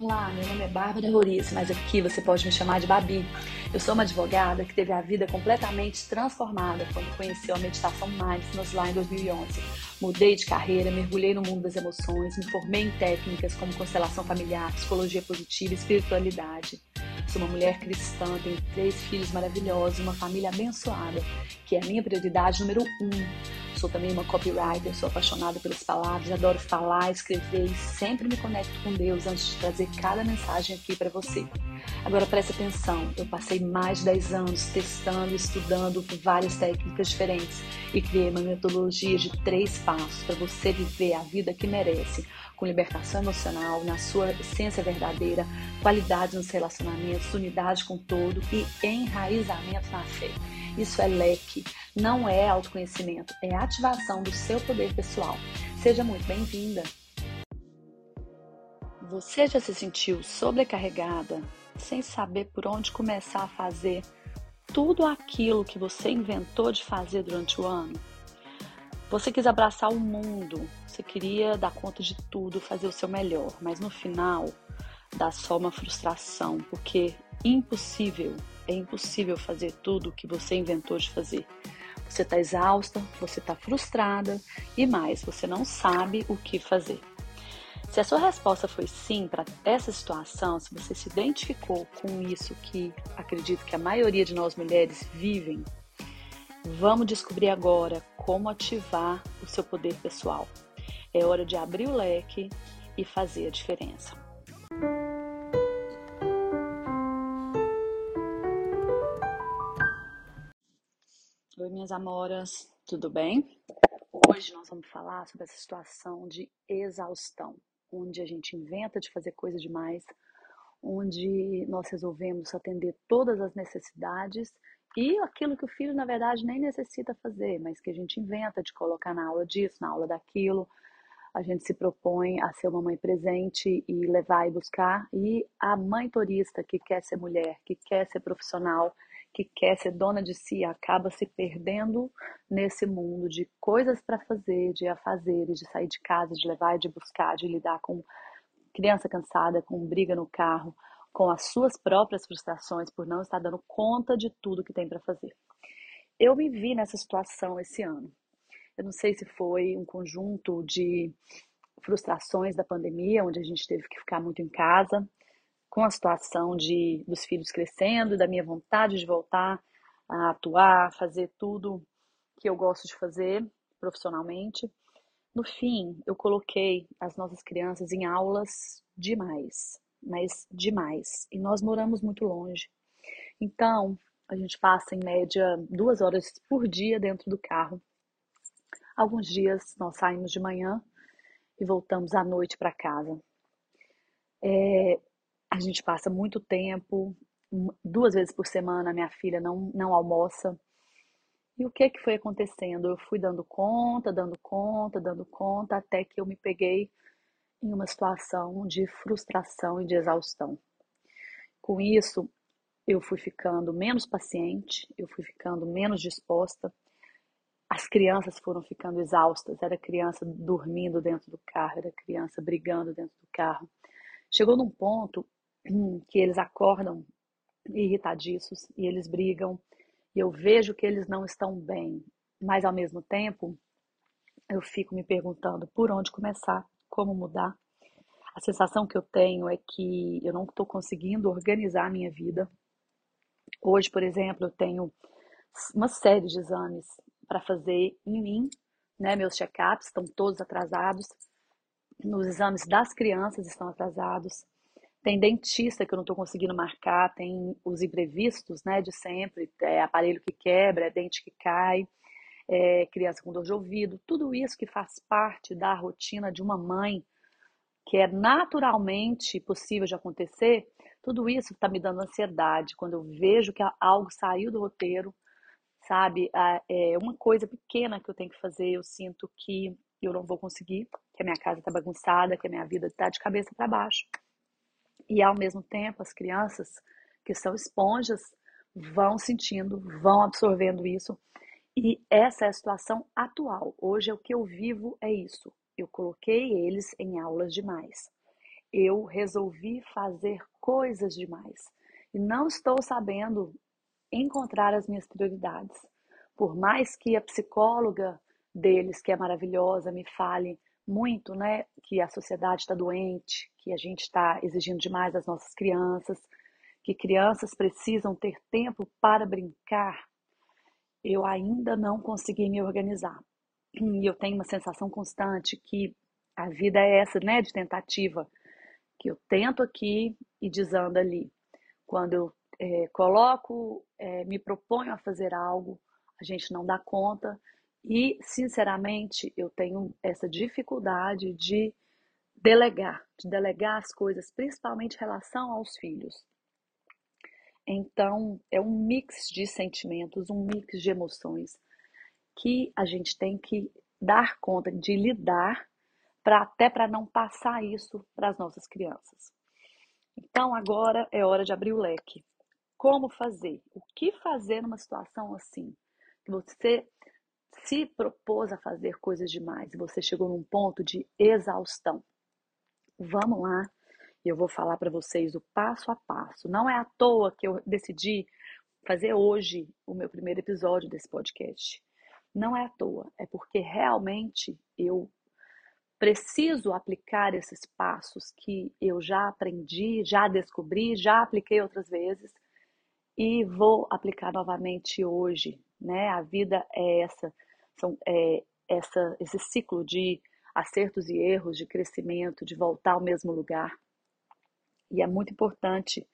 Olá, meu nome é Bárbara Roriz, mas aqui você pode me chamar de Babi. Eu sou uma advogada que teve a vida completamente transformada quando conheceu a meditação Mindfulness lá em 2011. Mudei de carreira, mergulhei no mundo das emoções, me formei em técnicas como constelação familiar, psicologia positiva e espiritualidade. Sou uma mulher cristã, tenho três filhos maravilhosos, uma família abençoada, que é a minha prioridade número um sou também uma copywriter, sou apaixonada pelas palavras, adoro falar, escrever e sempre me conecto com Deus antes de trazer cada mensagem aqui para você. Agora preste atenção, eu passei mais de 10 anos testando, estudando várias técnicas diferentes e criei uma metodologia de três passos para você viver a vida que merece, com libertação emocional, na sua essência verdadeira, qualidade nos relacionamentos, unidade com todo e enraizamento na fé. Isso é leque, não é autoconhecimento, é ativação do seu poder pessoal. Seja muito bem-vinda. Você já se sentiu sobrecarregada, sem saber por onde começar a fazer tudo aquilo que você inventou de fazer durante o ano? Você quis abraçar o mundo, você queria dar conta de tudo, fazer o seu melhor, mas no final dá só uma frustração, porque impossível, é impossível fazer tudo o que você inventou de fazer. Você está exausta, você está frustrada e mais, você não sabe o que fazer. Se a sua resposta foi sim para essa situação, se você se identificou com isso que acredito que a maioria de nós mulheres vivem, vamos descobrir agora como ativar o seu poder pessoal. É hora de abrir o leque e fazer a diferença. Oi, minhas amoras, tudo bem? Hoje nós vamos falar sobre essa situação de exaustão onde a gente inventa de fazer coisa demais, onde nós resolvemos atender todas as necessidades e aquilo que o filho, na verdade, nem necessita fazer, mas que a gente inventa de colocar na aula disso, na aula daquilo. A gente se propõe a ser uma mãe presente e levar e buscar. E a mãe turista que quer ser mulher, que quer ser profissional, que quer ser dona de si acaba se perdendo nesse mundo de coisas para fazer, de fazer, de sair de casa, de levar e de buscar, de lidar com criança cansada, com briga no carro, com as suas próprias frustrações por não estar dando conta de tudo que tem para fazer. Eu me vi nessa situação esse ano. Eu não sei se foi um conjunto de frustrações da pandemia, onde a gente teve que ficar muito em casa, com a situação de dos filhos crescendo, da minha vontade de voltar a atuar, fazer tudo que eu gosto de fazer profissionalmente. No fim, eu coloquei as nossas crianças em aulas demais, mas demais. E nós moramos muito longe. Então, a gente passa em média duas horas por dia dentro do carro. Alguns dias nós saímos de manhã e voltamos à noite para casa. É, a gente passa muito tempo, duas vezes por semana minha filha não, não almoça. E o que que foi acontecendo? Eu fui dando conta, dando conta, dando conta, até que eu me peguei em uma situação de frustração e de exaustão. Com isso, eu fui ficando menos paciente, eu fui ficando menos disposta. As crianças foram ficando exaustas, era criança dormindo dentro do carro, era criança brigando dentro do carro. Chegou num ponto que eles acordam irritadiços e eles brigam e eu vejo que eles não estão bem, mas ao mesmo tempo eu fico me perguntando por onde começar, como mudar. A sensação que eu tenho é que eu não estou conseguindo organizar a minha vida. Hoje, por exemplo, eu tenho uma série de exames para fazer em mim, né? Meus check-ups estão todos atrasados. Nos exames das crianças estão atrasados. Tem dentista que eu não estou conseguindo marcar, tem os imprevistos, né, de sempre, é aparelho que quebra, é dente que cai, é criança com dor de ouvido, tudo isso que faz parte da rotina de uma mãe, que é naturalmente possível de acontecer, tudo isso está me dando ansiedade quando eu vejo que algo saiu do roteiro, sabe? É uma coisa pequena que eu tenho que fazer, eu sinto que eu não vou conseguir, que a minha casa está bagunçada, que a minha vida está de cabeça para baixo. E ao mesmo tempo, as crianças que são esponjas vão sentindo, vão absorvendo isso. E essa é a situação atual. Hoje o que eu vivo é isso. Eu coloquei eles em aulas demais. eu resolvi fazer coisas demais e não estou sabendo encontrar as minhas prioridades. Por mais que a psicóloga deles, que é maravilhosa, me fale muito, né, que a sociedade está doente, que a gente está exigindo demais das nossas crianças, que crianças precisam ter tempo para brincar, eu ainda não consegui me organizar. E eu tenho uma sensação constante que a vida é essa, né, de tentativa, que eu tento aqui e desando ali. Quando eu é, coloco, é, me proponho a fazer algo, a gente não dá conta e, sinceramente, eu tenho essa dificuldade de delegar, de delegar as coisas, principalmente em relação aos filhos. Então, é um mix de sentimentos, um mix de emoções que a gente tem que dar conta de lidar para até para não passar isso para as nossas crianças. Então, agora é hora de abrir o leque. Como fazer? O que fazer numa situação assim? Que você se propôs a fazer coisas demais e você chegou num ponto de exaustão. Vamos lá, eu vou falar para vocês o passo a passo. Não é à toa que eu decidi fazer hoje o meu primeiro episódio desse podcast. Não é à toa, é porque realmente eu preciso aplicar esses passos que eu já aprendi, já descobri, já apliquei outras vezes e vou aplicar novamente hoje, né? A vida é essa, são é, essa esse ciclo de acertos e erros, de crescimento, de voltar ao mesmo lugar. E é muito importante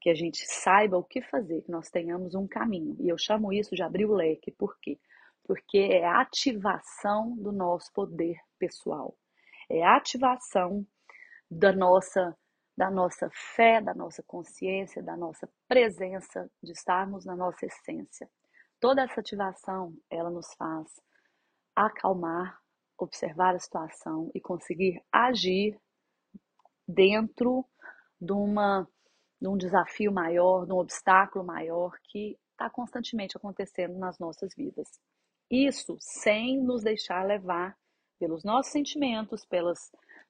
que a gente saiba o que fazer, que nós tenhamos um caminho. E eu chamo isso de abrir o leque. Por quê? Porque é a ativação do nosso poder pessoal. É a ativação da nossa da nossa fé, da nossa consciência, da nossa presença, de estarmos na nossa essência. Toda essa ativação, ela nos faz acalmar, observar a situação e conseguir agir dentro de, uma, de um desafio maior, de um obstáculo maior que está constantemente acontecendo nas nossas vidas. Isso sem nos deixar levar pelos nossos sentimentos, pela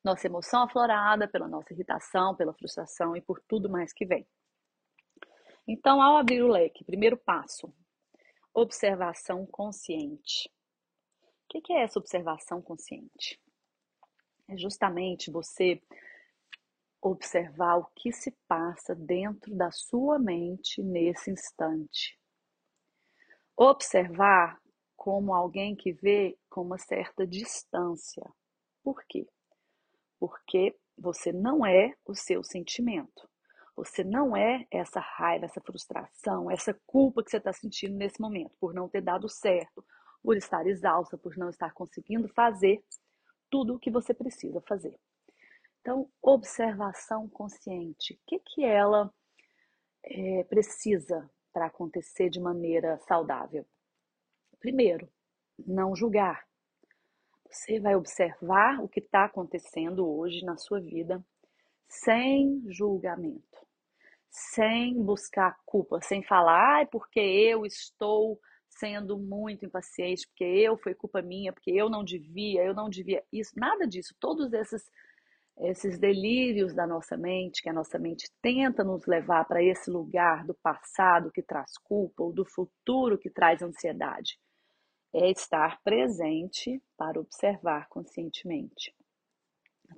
nossa emoção aflorada, pela nossa irritação, pela frustração e por tudo mais que vem. Então, ao abrir o leque, primeiro passo, observação consciente. O que é essa observação consciente? É justamente você observar o que se passa dentro da sua mente nesse instante. Observar como alguém que vê com uma certa distância. Por quê? Porque você não é o seu sentimento. Você não é essa raiva, essa frustração, essa culpa que você está sentindo nesse momento por não ter dado certo, por estar exausta, por não estar conseguindo fazer tudo o que você precisa fazer. Então, observação consciente. O que, que ela é, precisa para acontecer de maneira saudável? Primeiro, não julgar. Você vai observar o que está acontecendo hoje na sua vida sem julgamento, sem buscar culpa, sem falar, ai, porque eu estou sendo muito impaciente, porque eu foi culpa minha, porque eu não devia, eu não devia isso, nada disso. Todos esses esses delírios da nossa mente, que a nossa mente tenta nos levar para esse lugar do passado que traz culpa ou do futuro que traz ansiedade. É estar presente para observar conscientemente.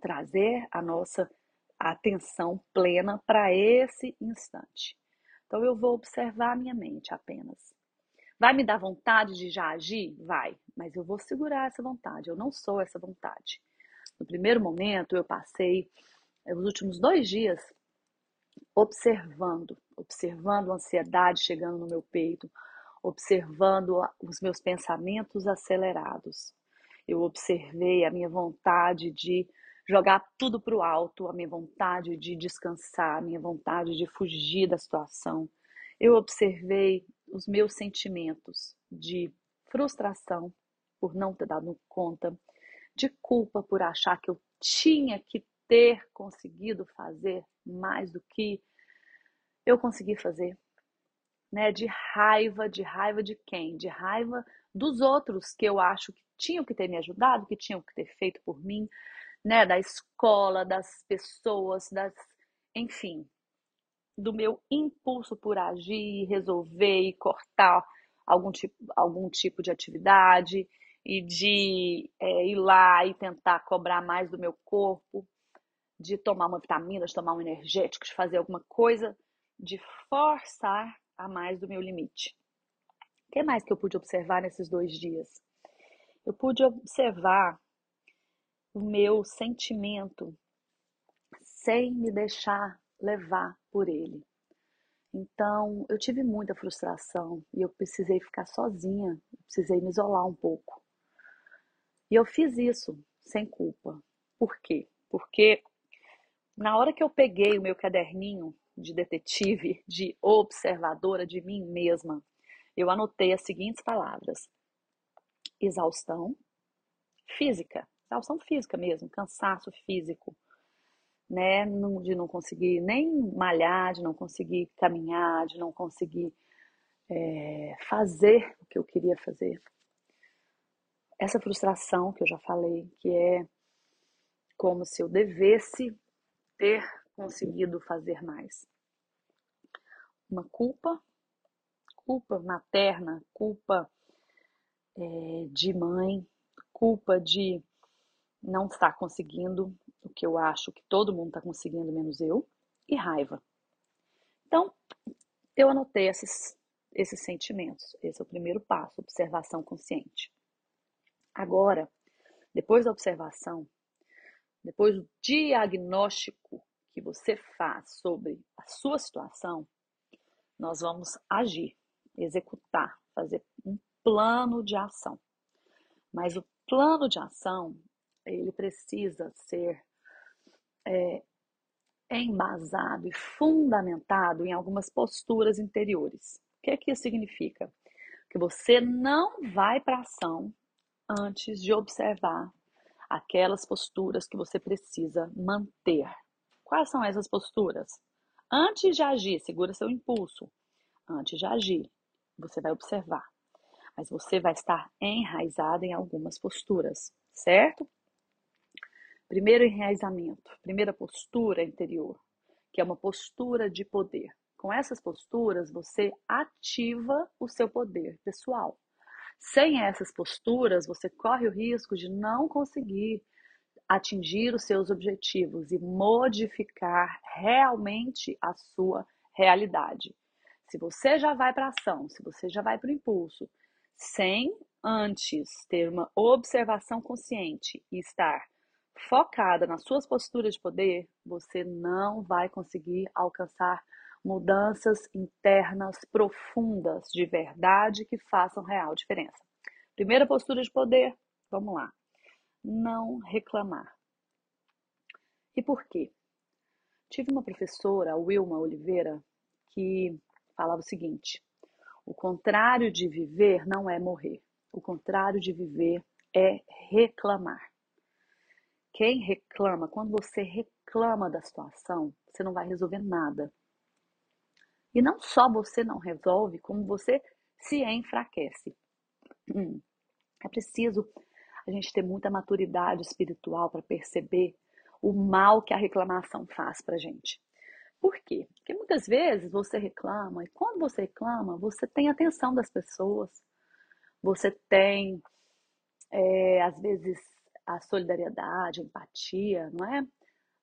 Trazer a nossa atenção plena para esse instante. Então eu vou observar a minha mente apenas. Vai me dar vontade de já agir? Vai, mas eu vou segurar essa vontade. Eu não sou essa vontade. No primeiro momento, eu passei eh, os últimos dois dias observando, observando a ansiedade chegando no meu peito, observando os meus pensamentos acelerados. Eu observei a minha vontade de jogar tudo para o alto, a minha vontade de descansar, a minha vontade de fugir da situação. Eu observei os meus sentimentos de frustração por não ter dado conta, de culpa por achar que eu tinha que ter conseguido fazer mais do que eu consegui fazer, né? De raiva, de raiva de quem? De raiva dos outros que eu acho que tinham que ter me ajudado, que tinham que ter feito por mim, né, da escola, das pessoas, das, enfim, do meu impulso por agir, resolver e cortar algum tipo, algum tipo de atividade e de é, ir lá e tentar cobrar mais do meu corpo, de tomar uma vitamina, de tomar um energético, de fazer alguma coisa, de forçar a mais do meu limite. O que mais que eu pude observar nesses dois dias? Eu pude observar o meu sentimento sem me deixar levar por ele. Então, eu tive muita frustração e eu precisei ficar sozinha, precisei me isolar um pouco. E eu fiz isso sem culpa. Por quê? Porque na hora que eu peguei o meu caderninho de detetive, de observadora de mim mesma, eu anotei as seguintes palavras: exaustão física, exaustão física mesmo, cansaço físico, né? De não conseguir nem malhar, de não conseguir caminhar, de não conseguir é, fazer o que eu queria fazer. Essa frustração que eu já falei, que é como se eu devesse ter conseguido fazer mais. Uma culpa, culpa materna, culpa é, de mãe, culpa de não estar conseguindo o que eu acho que todo mundo está conseguindo, menos eu, e raiva. Então, eu anotei esses, esses sentimentos. Esse é o primeiro passo, observação consciente. Agora, depois da observação, depois do diagnóstico que você faz sobre a sua situação, nós vamos agir, executar, fazer um plano de ação. Mas o plano de ação, ele precisa ser é, embasado e fundamentado em algumas posturas interiores. O que é que isso significa? Que você não vai para ação antes de observar aquelas posturas que você precisa manter. Quais são essas posturas? Antes de agir, segura seu impulso. Antes de agir, você vai observar. Mas você vai estar enraizado em algumas posturas, certo? Primeiro enraizamento, primeira postura interior, que é uma postura de poder. Com essas posturas, você ativa o seu poder pessoal. Sem essas posturas, você corre o risco de não conseguir atingir os seus objetivos e modificar realmente a sua realidade. Se você já vai para ação, se você já vai para o impulso, sem antes ter uma observação consciente e estar focada nas suas posturas de poder, você não vai conseguir alcançar mudanças internas profundas de verdade que façam real diferença. Primeira postura de poder, vamos lá. Não reclamar. E por quê? Tive uma professora, a Wilma Oliveira, que falava o seguinte: o contrário de viver não é morrer. O contrário de viver é reclamar. Quem reclama, quando você reclama da situação, você não vai resolver nada. E não só você não resolve, como você se enfraquece. Hum. É preciso a gente ter muita maturidade espiritual para perceber o mal que a reclamação faz para gente. Por quê? Porque muitas vezes você reclama, e quando você reclama, você tem atenção das pessoas, você tem, é, às vezes, a solidariedade, a empatia, não é?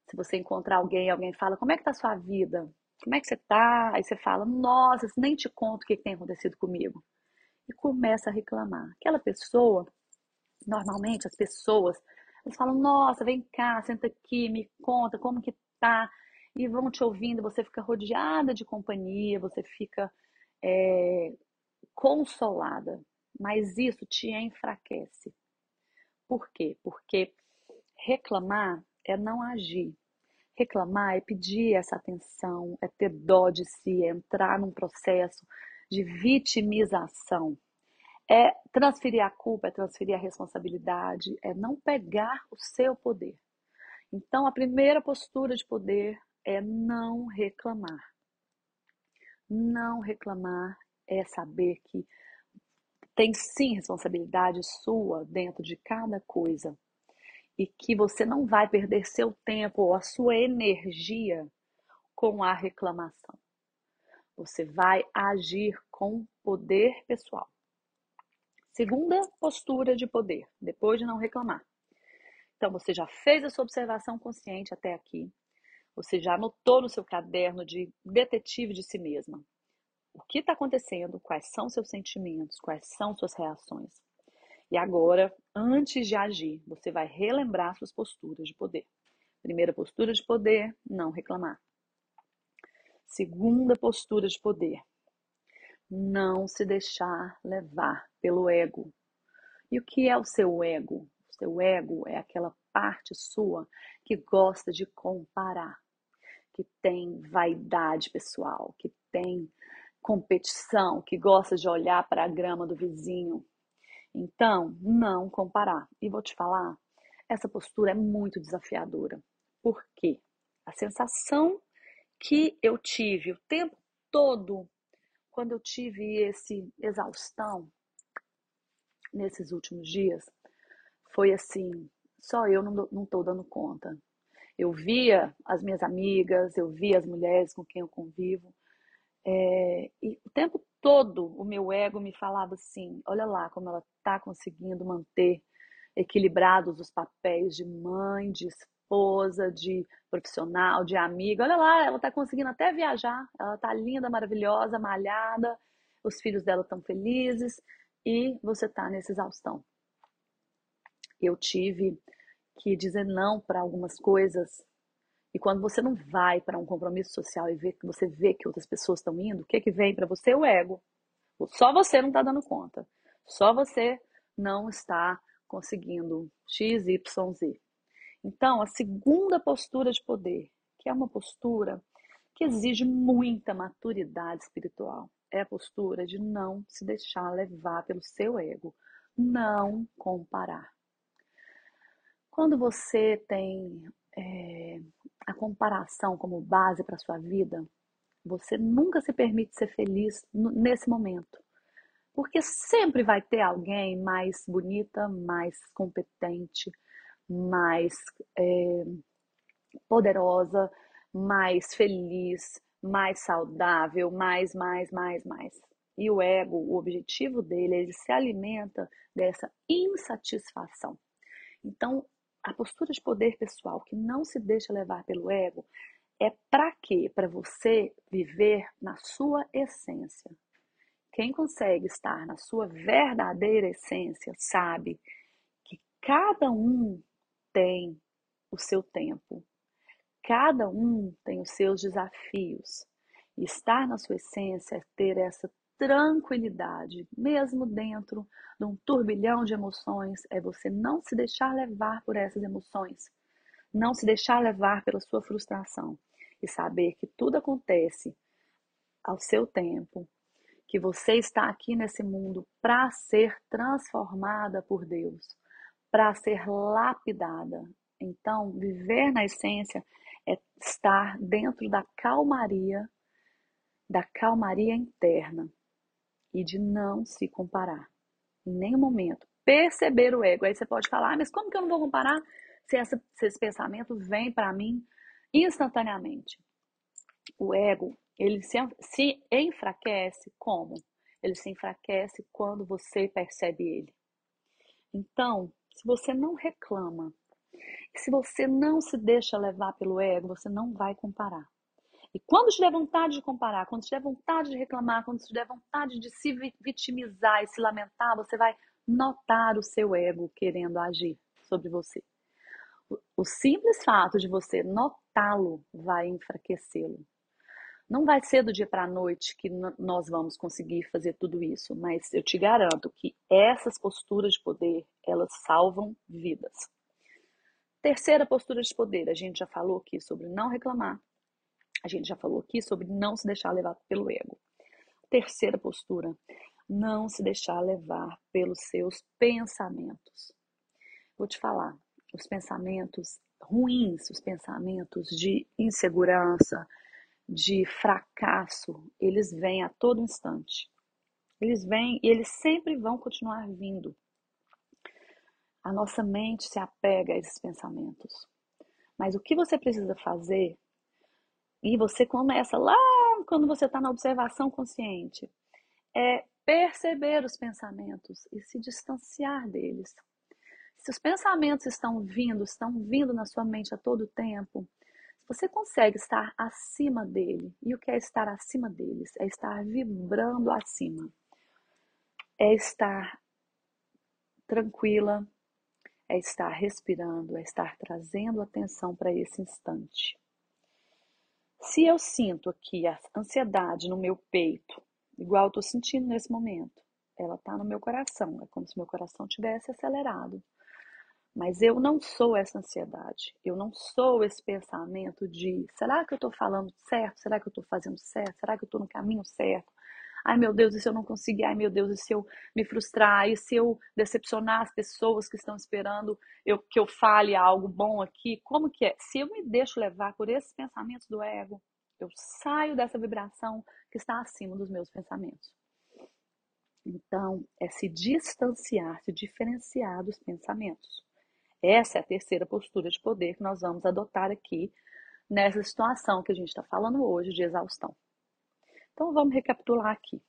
Se você encontrar alguém, alguém fala, como é que tá a sua vida? Como é que você tá? Aí você fala, nossa, nem te conto o que tem acontecido comigo. E começa a reclamar. Aquela pessoa, normalmente as pessoas, elas falam, nossa, vem cá, senta aqui, me conta como que tá. E vão te ouvindo, você fica rodeada de companhia, você fica é, consolada. Mas isso te enfraquece. Por quê? Porque reclamar é não agir. Reclamar é pedir essa atenção, é ter dó de si, é entrar num processo de vitimização. É transferir a culpa, é transferir a responsabilidade, é não pegar o seu poder. Então, a primeira postura de poder é não reclamar. Não reclamar é saber que tem sim responsabilidade sua dentro de cada coisa. E que você não vai perder seu tempo ou a sua energia com a reclamação. Você vai agir com poder pessoal. Segunda postura de poder, depois de não reclamar. Então, você já fez a sua observação consciente até aqui. Você já anotou no seu caderno de detetive de si mesma o que está acontecendo, quais são seus sentimentos, quais são suas reações. E agora, antes de agir, você vai relembrar suas posturas de poder. Primeira postura de poder, não reclamar. Segunda postura de poder, não se deixar levar pelo ego. E o que é o seu ego? O seu ego é aquela parte sua que gosta de comparar, que tem vaidade pessoal, que tem competição, que gosta de olhar para a grama do vizinho. Então, não comparar. E vou te falar, essa postura é muito desafiadora. Por quê? A sensação que eu tive o tempo todo quando eu tive esse exaustão nesses últimos dias foi assim, só eu não, não tô dando conta. Eu via as minhas amigas, eu via as mulheres com quem eu convivo, é, e o tempo todo o meu ego me falava assim: olha lá como ela está conseguindo manter equilibrados os papéis de mãe, de esposa, de profissional, de amiga. Olha lá, ela está conseguindo até viajar, ela está linda, maravilhosa, malhada, os filhos dela estão felizes e você está nessa exaustão. Eu tive que dizer não para algumas coisas e quando você não vai para um compromisso social e vê, você vê que outras pessoas estão indo, o que, que vem para você? O ego. Só você não está dando conta. Só você não está conseguindo X, Y, Z. Então, a segunda postura de poder, que é uma postura que exige muita maturidade espiritual, é a postura de não se deixar levar pelo seu ego, não comparar. Quando você tem é, a comparação como base para sua vida, você nunca se permite ser feliz nesse momento. Porque sempre vai ter alguém mais bonita, mais competente, mais é, poderosa, mais feliz, mais saudável, mais, mais, mais, mais. E o ego, o objetivo dele, ele se alimenta dessa insatisfação. Então, a postura de poder pessoal que não se deixa levar pelo ego é para quê? Para você viver na sua essência. Quem consegue estar na sua verdadeira essência sabe que cada um tem o seu tempo, cada um tem os seus desafios. E estar na sua essência é ter essa tranquilidade, mesmo dentro de um turbilhão de emoções, é você não se deixar levar por essas emoções, não se deixar levar pela sua frustração e saber que tudo acontece ao seu tempo, que você está aqui nesse mundo para ser transformada por Deus, para ser lapidada. Então, viver na essência é estar dentro da calmaria, da calmaria interna e de não se comparar. Em nenhum momento. Perceber o ego. Aí você pode falar, ah, mas como que eu não vou comparar se, essa, se esse pensamento vem para mim instantaneamente? O ego, ele se, se enfraquece como? Ele se enfraquece quando você percebe ele. Então, se você não reclama, se você não se deixa levar pelo ego, você não vai comparar. E quando te der vontade de comparar, quando te der vontade de reclamar, quando te der vontade de se vitimizar e se lamentar, você vai notar o seu ego querendo agir sobre você. O simples fato de você notá-lo vai enfraquecê-lo. Não vai ser do dia para a noite que nós vamos conseguir fazer tudo isso, mas eu te garanto que essas posturas de poder, elas salvam vidas. Terceira postura de poder, a gente já falou aqui sobre não reclamar, a gente já falou aqui sobre não se deixar levar pelo ego. Terceira postura, não se deixar levar pelos seus pensamentos. Vou te falar, os pensamentos ruins, os pensamentos de insegurança, de fracasso, eles vêm a todo instante. Eles vêm e eles sempre vão continuar vindo. A nossa mente se apega a esses pensamentos. Mas o que você precisa fazer, e você começa lá quando você está na observação consciente, é perceber os pensamentos e se distanciar deles. Se os pensamentos estão vindo, estão vindo na sua mente a todo tempo, você consegue estar acima dele. E o que é estar acima deles? É estar vibrando acima. É estar tranquila, é estar respirando, é estar trazendo atenção para esse instante. Se eu sinto aqui a ansiedade no meu peito, igual eu estou sentindo nesse momento, ela está no meu coração, é como se meu coração tivesse acelerado. Mas eu não sou essa ansiedade, eu não sou esse pensamento de será que eu estou falando certo? Será que eu estou fazendo certo? Será que eu estou no caminho certo? Ai meu Deus, e se eu não conseguir? Ai meu Deus, e se eu me frustrar? E se eu decepcionar as pessoas que estão esperando eu, que eu fale algo bom aqui? Como que é? Se eu me deixo levar por esses pensamentos do ego, eu saio dessa vibração que está acima dos meus pensamentos. Então, é se distanciar, se diferenciar dos pensamentos. Essa é a terceira postura de poder que nós vamos adotar aqui nessa situação que a gente está falando hoje de exaustão. Então vamos recapitular aqui.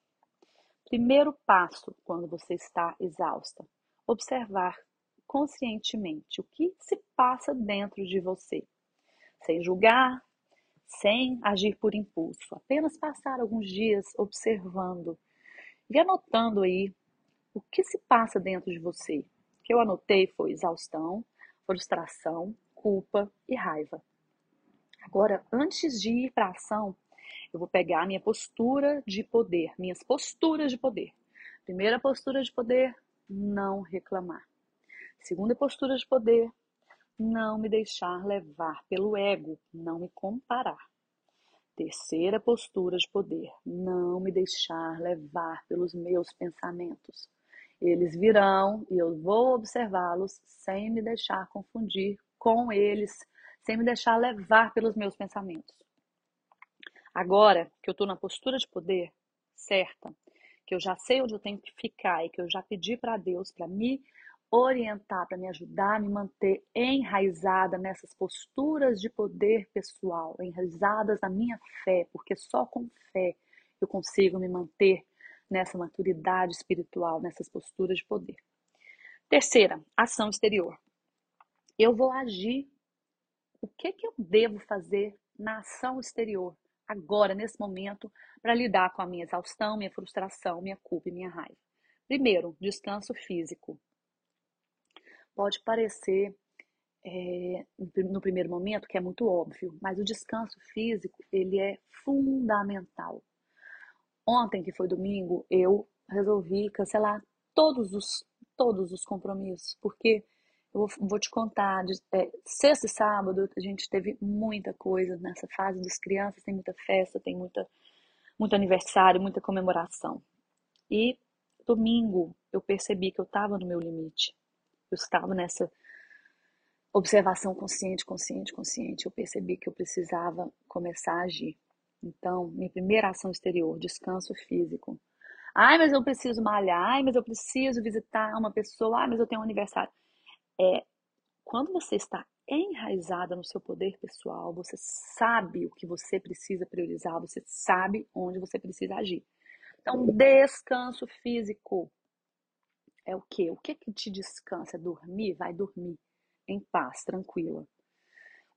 Primeiro passo quando você está exausta: observar conscientemente o que se passa dentro de você, sem julgar, sem agir por impulso, apenas passar alguns dias observando e anotando aí o que se passa dentro de você. O que eu anotei foi exaustão, frustração, culpa e raiva. Agora, antes de ir para a ação, eu vou pegar a minha postura de poder, minhas posturas de poder. Primeira postura de poder, não reclamar. Segunda postura de poder, não me deixar levar pelo ego, não me comparar. Terceira postura de poder, não me deixar levar pelos meus pensamentos. Eles virão e eu vou observá-los sem me deixar confundir com eles, sem me deixar levar pelos meus pensamentos. Agora que eu estou na postura de poder certa, que eu já sei onde eu tenho que ficar e que eu já pedi para Deus para me orientar, para me ajudar a me manter enraizada nessas posturas de poder pessoal, enraizadas na minha fé, porque só com fé eu consigo me manter nessa maturidade espiritual, nessas posturas de poder. Terceira, ação exterior. Eu vou agir. O que, que eu devo fazer na ação exterior? Agora, nesse momento, para lidar com a minha exaustão, minha frustração, minha culpa e minha raiva. Primeiro, descanso físico. Pode parecer é, no primeiro momento que é muito óbvio, mas o descanso físico ele é fundamental. Ontem, que foi domingo, eu resolvi cancelar todos os todos os compromissos, porque eu vou, te contar, de, é, sexta e sábado a gente teve muita coisa nessa fase das crianças, tem muita festa, tem muita, muito aniversário, muita comemoração. E domingo eu percebi que eu estava no meu limite. Eu estava nessa observação consciente, consciente, consciente. Eu percebi que eu precisava começar a agir. Então, minha primeira ação exterior, descanso físico. Ai, mas eu preciso malhar. Ai, mas eu preciso visitar uma pessoa. Ai, mas eu tenho um aniversário é quando você está enraizada no seu poder pessoal, você sabe o que você precisa priorizar, você sabe onde você precisa agir. Então, descanso físico é o quê? O que que te descansa? É dormir? Vai dormir em paz, tranquila.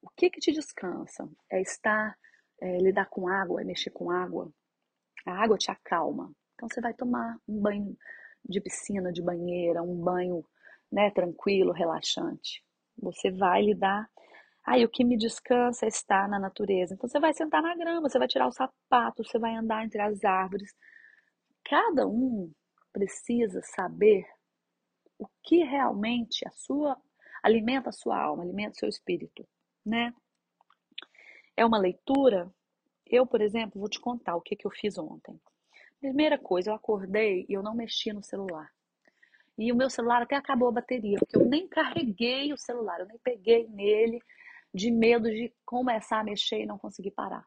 O que que te descansa? É estar, é, lidar com água, é mexer com água. A água te acalma. Então, você vai tomar um banho de piscina, de banheira, um banho né, tranquilo, relaxante. Você vai lidar. Aí ah, o que me descansa é estar na natureza. Então você vai sentar na grama, você vai tirar o sapato, você vai andar entre as árvores. Cada um precisa saber o que realmente a sua alimenta a sua alma, alimenta o seu espírito, né? É uma leitura. Eu, por exemplo, vou te contar o que, que eu fiz ontem. Primeira coisa, eu acordei e eu não mexi no celular. E o meu celular até acabou a bateria, porque eu nem carreguei o celular, eu nem peguei nele de medo de começar a mexer e não conseguir parar.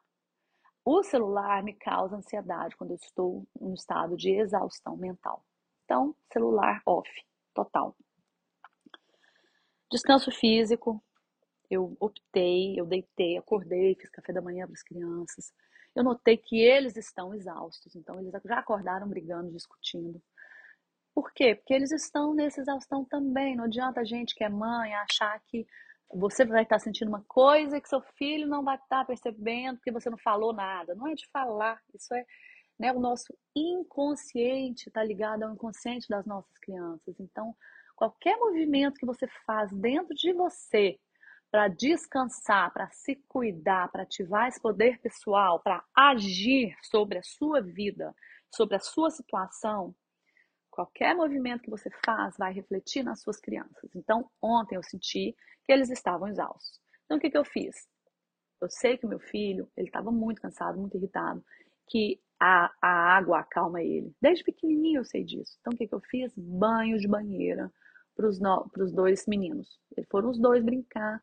O celular me causa ansiedade quando eu estou em um estado de exaustão mental. Então, celular off, total. Descanso físico, eu optei, eu deitei, acordei, fiz café da manhã para as crianças. Eu notei que eles estão exaustos, então eles já acordaram brigando, discutindo. Por quê? Porque eles estão nessa exaustão também. Não adianta a gente que é mãe achar que você vai estar sentindo uma coisa que seu filho não vai estar percebendo porque você não falou nada. Não é de falar, isso é né, o nosso inconsciente está ligado ao inconsciente das nossas crianças. Então, qualquer movimento que você faz dentro de você para descansar, para se cuidar, para ativar esse poder pessoal, para agir sobre a sua vida, sobre a sua situação, qualquer movimento que você faz vai refletir nas suas crianças. Então, ontem eu senti que eles estavam exaustos. Então, o que, que eu fiz? Eu sei que o meu filho, ele estava muito cansado, muito irritado, que a, a água acalma ele. Desde pequenininho eu sei disso. Então, o que, que eu fiz? Banho de banheira para os dois meninos. Eles foram os dois brincar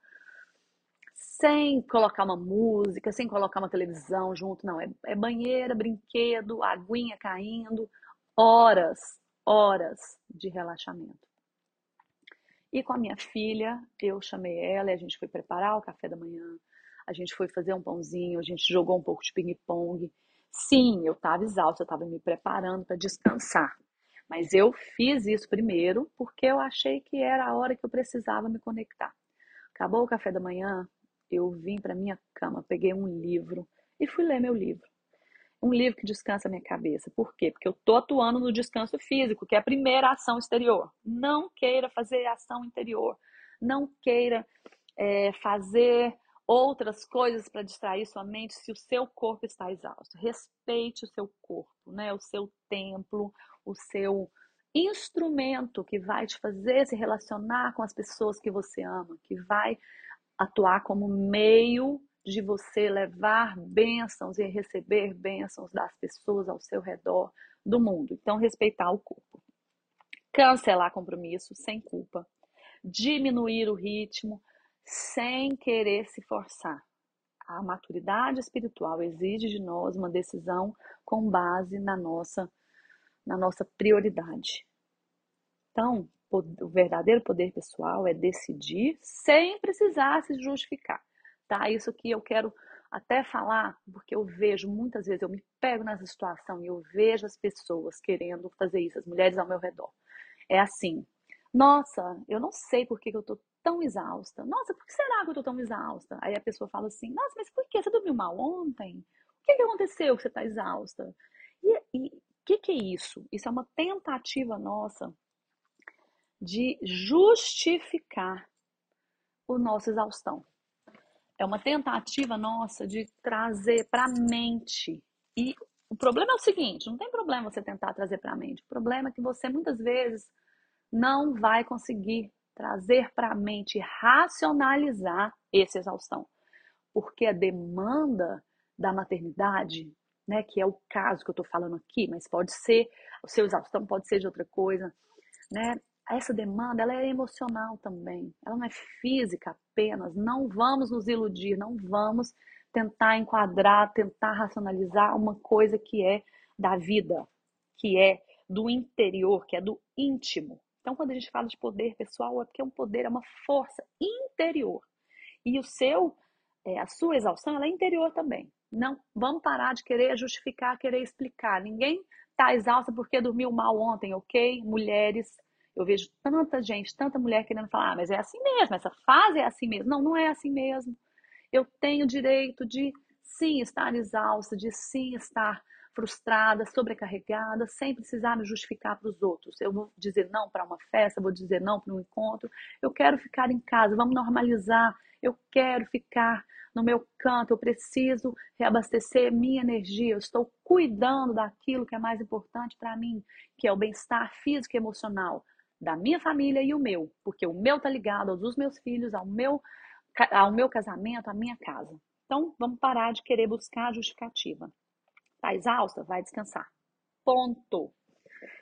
sem colocar uma música, sem colocar uma televisão junto, não. É, é banheira, brinquedo, aguinha caindo, horas, horas de relaxamento. E com a minha filha, eu chamei ela e a gente foi preparar o café da manhã, a gente foi fazer um pãozinho, a gente jogou um pouco de ping-pong. Sim, eu estava exausta, eu estava me preparando para descansar. Mas eu fiz isso primeiro porque eu achei que era a hora que eu precisava me conectar. Acabou o café da manhã, eu vim para minha cama, peguei um livro e fui ler meu livro. Um livro que descansa a minha cabeça. Por quê? Porque eu tô atuando no descanso físico, que é a primeira ação exterior. Não queira fazer ação interior. Não queira é, fazer outras coisas para distrair sua mente se o seu corpo está exausto. Respeite o seu corpo, né? O seu templo, o seu instrumento que vai te fazer se relacionar com as pessoas que você ama, que vai atuar como meio de você levar bênçãos e receber bênçãos das pessoas ao seu redor do mundo. Então, respeitar o corpo. Cancelar compromisso sem culpa. Diminuir o ritmo sem querer se forçar. A maturidade espiritual exige de nós uma decisão com base na nossa na nossa prioridade. Então, o verdadeiro poder pessoal é decidir sem precisar se justificar, tá? Isso que eu quero até falar, porque eu vejo muitas vezes, eu me pego nessa situação e eu vejo as pessoas querendo fazer isso, as mulheres ao meu redor. É assim, nossa, eu não sei por que eu tô tão exausta. Nossa, por que será que eu tô tão exausta? Aí a pessoa fala assim, nossa, mas por que? Você dormiu mal ontem? O que, que aconteceu que você tá exausta? E o que, que é isso? Isso é uma tentativa nossa de justificar o nossa exaustão. É uma tentativa nossa de trazer para a mente. E o problema é o seguinte: não tem problema você tentar trazer para a mente. O problema é que você muitas vezes não vai conseguir trazer para a mente, racionalizar essa exaustão. Porque a demanda da maternidade, né, que é o caso que eu estou falando aqui, mas pode ser, o seu exaustão pode ser de outra coisa, né? essa demanda ela é emocional também, ela não é física apenas. Não vamos nos iludir, não vamos tentar enquadrar, tentar racionalizar uma coisa que é da vida, que é do interior, que é do íntimo. Então, quando a gente fala de poder pessoal, é porque é um poder, é uma força interior. E o seu, é, a sua exaustão, ela é interior também. Não, vamos parar de querer justificar, querer explicar. Ninguém está exausta porque dormiu mal ontem, ok? Mulheres, eu vejo tanta gente, tanta mulher querendo falar, ah, mas é assim mesmo, essa fase é assim mesmo. Não, não é assim mesmo. Eu tenho direito de sim estar exausta, de sim estar frustrada, sobrecarregada, sem precisar me justificar para os outros. Eu vou dizer não para uma festa, vou dizer não para um encontro. Eu quero ficar em casa, vamos normalizar. Eu quero ficar no meu canto, eu preciso reabastecer minha energia. Eu estou cuidando daquilo que é mais importante para mim, que é o bem-estar físico e emocional da minha família e o meu, porque o meu tá ligado aos dos meus filhos, ao meu, ao meu casamento, à minha casa. Então, vamos parar de querer buscar a justificativa. Tá exausta? Vai descansar. Ponto.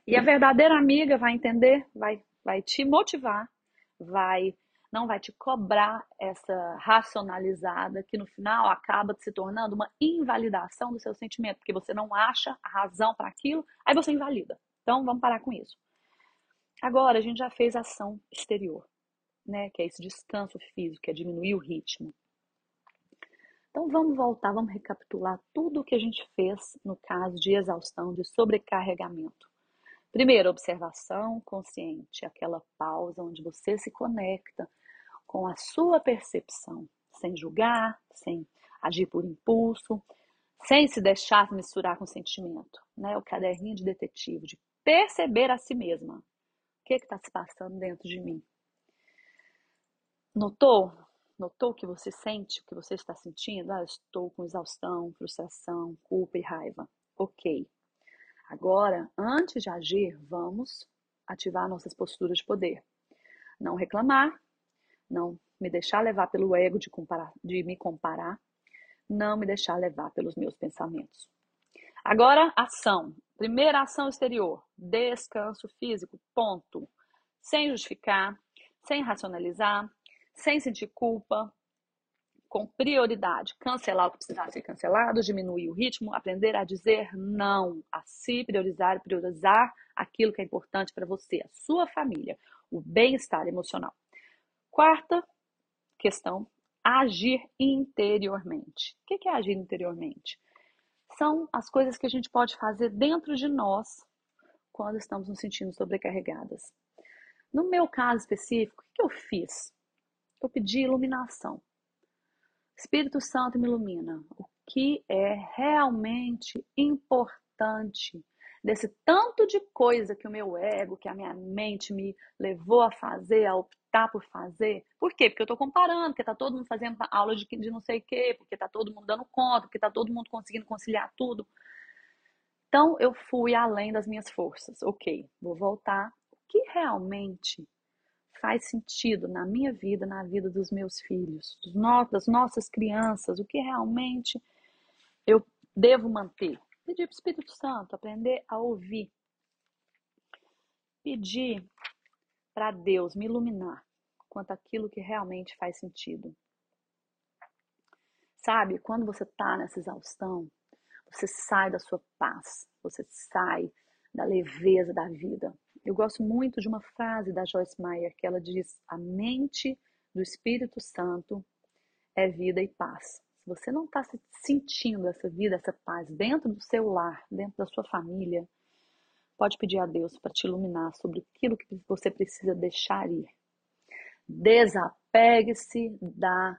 E a verdadeira amiga vai entender, vai, vai te motivar, vai não vai te cobrar essa racionalizada que no final acaba se tornando uma invalidação do seu sentimento, porque você não acha a razão para aquilo, aí você invalida. Então vamos parar com isso. Agora a gente já fez ação exterior. né? Que é esse descanso físico, que é diminuir o ritmo. Então vamos voltar, vamos recapitular tudo o que a gente fez no caso de exaustão, de sobrecarregamento. Primeiro, observação consciente, aquela pausa onde você se conecta com a sua percepção, sem julgar, sem agir por impulso, sem se deixar misturar com sentimento, né? O caderninho de detetive, de perceber a si mesma. O que está se passando dentro de mim? Notou? Notou o que você sente, o que você está sentindo? Ah, estou com exaustão, frustração, culpa e raiva. Ok. Agora, antes de agir, vamos ativar nossas posturas de poder. Não reclamar, não me deixar levar pelo ego de, comparar, de me comparar, não me deixar levar pelos meus pensamentos. Agora, ação. Primeira ação exterior: descanso físico, ponto. Sem justificar, sem racionalizar, sem sentir culpa, com prioridade. Cancelar o que precisar ser cancelado, diminuir o ritmo, aprender a dizer não, a se priorizar, priorizar aquilo que é importante para você, a sua família, o bem-estar emocional. Quarta questão, agir interiormente. O que é agir interiormente? São as coisas que a gente pode fazer dentro de nós quando estamos nos sentindo sobrecarregadas. No meu caso específico, o que eu fiz? Eu pedi iluminação. Espírito Santo me ilumina. O que é realmente importante desse tanto de coisa que o meu ego, que a minha mente me levou a fazer, a optar por fazer. Por quê? Porque eu estou comparando, porque está todo mundo fazendo aula de, de não sei o quê, porque está todo mundo dando conta, porque está todo mundo conseguindo conciliar tudo. Então eu fui além das minhas forças. Ok, vou voltar. O que realmente faz sentido na minha vida, na vida dos meus filhos, das nossas crianças, o que realmente eu devo manter. Pedir para o Espírito Santo aprender a ouvir. Pedir para Deus me iluminar quanto aquilo que realmente faz sentido. Sabe, quando você está nessa exaustão, você sai da sua paz, você sai da leveza da vida. Eu gosto muito de uma frase da Joyce Meyer que ela diz: a mente do Espírito Santo é vida e paz. Se você não está sentindo essa vida, essa paz dentro do seu lar, dentro da sua família, pode pedir a Deus para te iluminar sobre aquilo que você precisa deixar ir. Desapegue-se da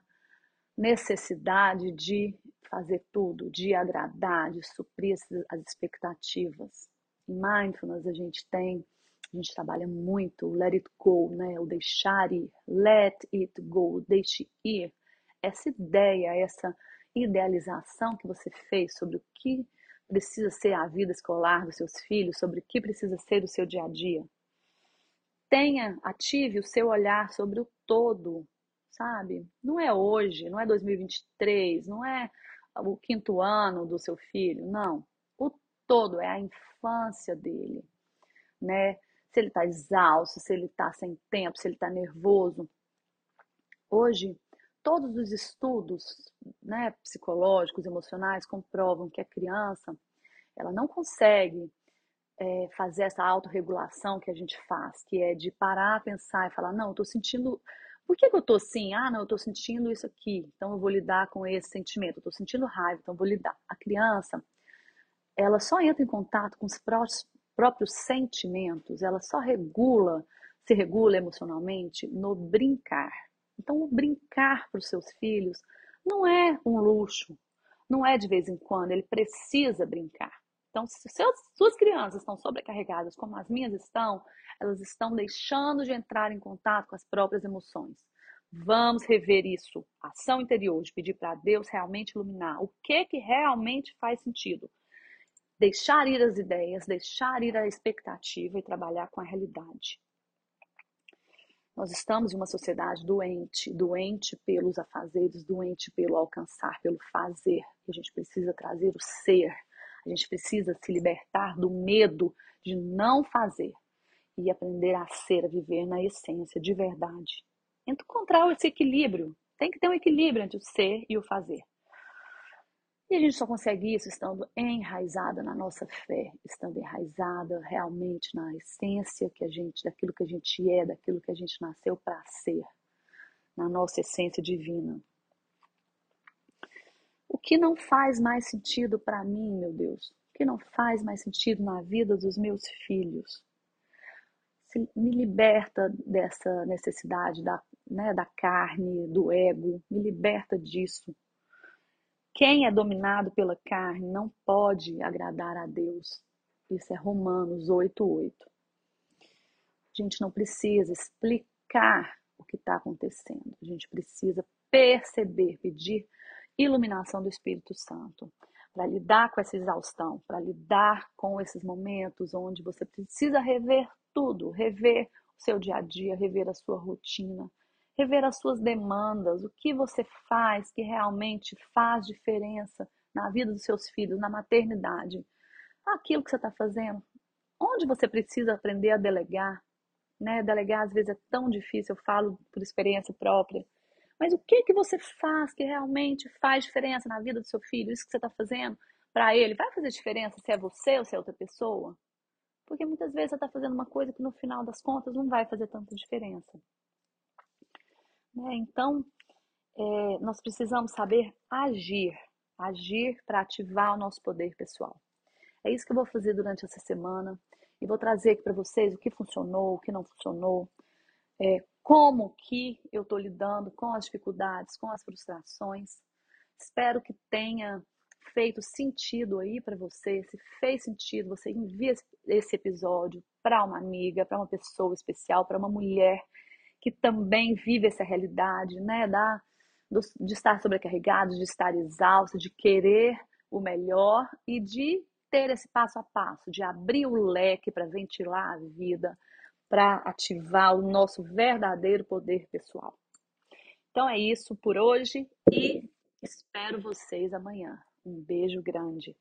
necessidade de fazer tudo, de agradar, de suprir as expectativas. Em mindfulness a gente tem a gente trabalha muito o let it go, né? O deixar ir, let it go, deixe ir. Essa ideia, essa idealização que você fez sobre o que precisa ser a vida escolar dos seus filhos, sobre o que precisa ser o seu dia a dia. Tenha, ative o seu olhar sobre o todo, sabe? Não é hoje, não é 2023, não é o quinto ano do seu filho, não. O todo é a infância dele, né? se ele está exausto, se ele está sem tempo, se ele está nervoso. Hoje, todos os estudos né, psicológicos, emocionais, comprovam que a criança ela não consegue é, fazer essa autorregulação que a gente faz, que é de parar, pensar e falar, não, eu estou sentindo. Por que, que eu estou assim? Ah, não, eu estou sentindo isso aqui, então eu vou lidar com esse sentimento. Eu estou sentindo raiva, então eu vou lidar. A criança, ela só entra em contato com os próprios, próprios sentimentos, ela só regula, se regula emocionalmente no brincar. Então, brincar para os seus filhos não é um luxo, não é de vez em quando, ele precisa brincar. Então, se seus, suas crianças estão sobrecarregadas, como as minhas estão, elas estão deixando de entrar em contato com as próprias emoções. Vamos rever isso. Ação interior, de pedir para Deus realmente iluminar o que que realmente faz sentido deixar ir as ideias, deixar ir a expectativa e trabalhar com a realidade. Nós estamos em uma sociedade doente, doente pelos afazeres, doente pelo alcançar, pelo fazer. A gente precisa trazer o ser, a gente precisa se libertar do medo de não fazer e aprender a ser, a viver na essência de verdade. Encontrar esse equilíbrio. Tem que ter um equilíbrio entre o ser e o fazer. A gente só consegue isso estando enraizada na nossa fé, estando enraizada realmente na essência que a gente, daquilo que a gente é, daquilo que a gente nasceu para ser. na nossa essência divina. O que não faz mais sentido para mim, meu Deus? O que não faz mais sentido na vida dos meus filhos? Se me liberta dessa necessidade da, né, da carne, do ego, me liberta disso. Quem é dominado pela carne não pode agradar a Deus. Isso é Romanos 8:8. A gente não precisa explicar o que está acontecendo. A gente precisa perceber, pedir iluminação do Espírito Santo para lidar com essa exaustão, para lidar com esses momentos onde você precisa rever tudo, rever o seu dia a dia, rever a sua rotina, rever as suas demandas, o que você faz que realmente faz diferença na vida dos seus filhos, na maternidade. Aquilo que você está fazendo, onde você precisa aprender a delegar, né? Delegar às vezes é tão difícil, eu falo por experiência própria. Mas o que que você faz que realmente faz diferença na vida do seu filho? Isso que você está fazendo para ele vai fazer diferença se é você ou se é outra pessoa? Porque muitas vezes você está fazendo uma coisa que no final das contas não vai fazer tanta diferença. Né? Então, é, nós precisamos saber agir, agir para ativar o nosso poder pessoal. É isso que eu vou fazer durante essa semana e vou trazer aqui para vocês o que funcionou, o que não funcionou, é, como que eu estou lidando com as dificuldades, com as frustrações. Espero que tenha feito sentido aí para você. Se fez sentido, você envia esse episódio para uma amiga, para uma pessoa especial, para uma mulher que também vive essa realidade, né? Da, do, de estar sobrecarregado, de estar exausto, de querer o melhor e de ter esse passo a passo, de abrir o leque para ventilar a vida, para ativar o nosso verdadeiro poder pessoal. Então é isso por hoje e espero vocês amanhã. Um beijo grande.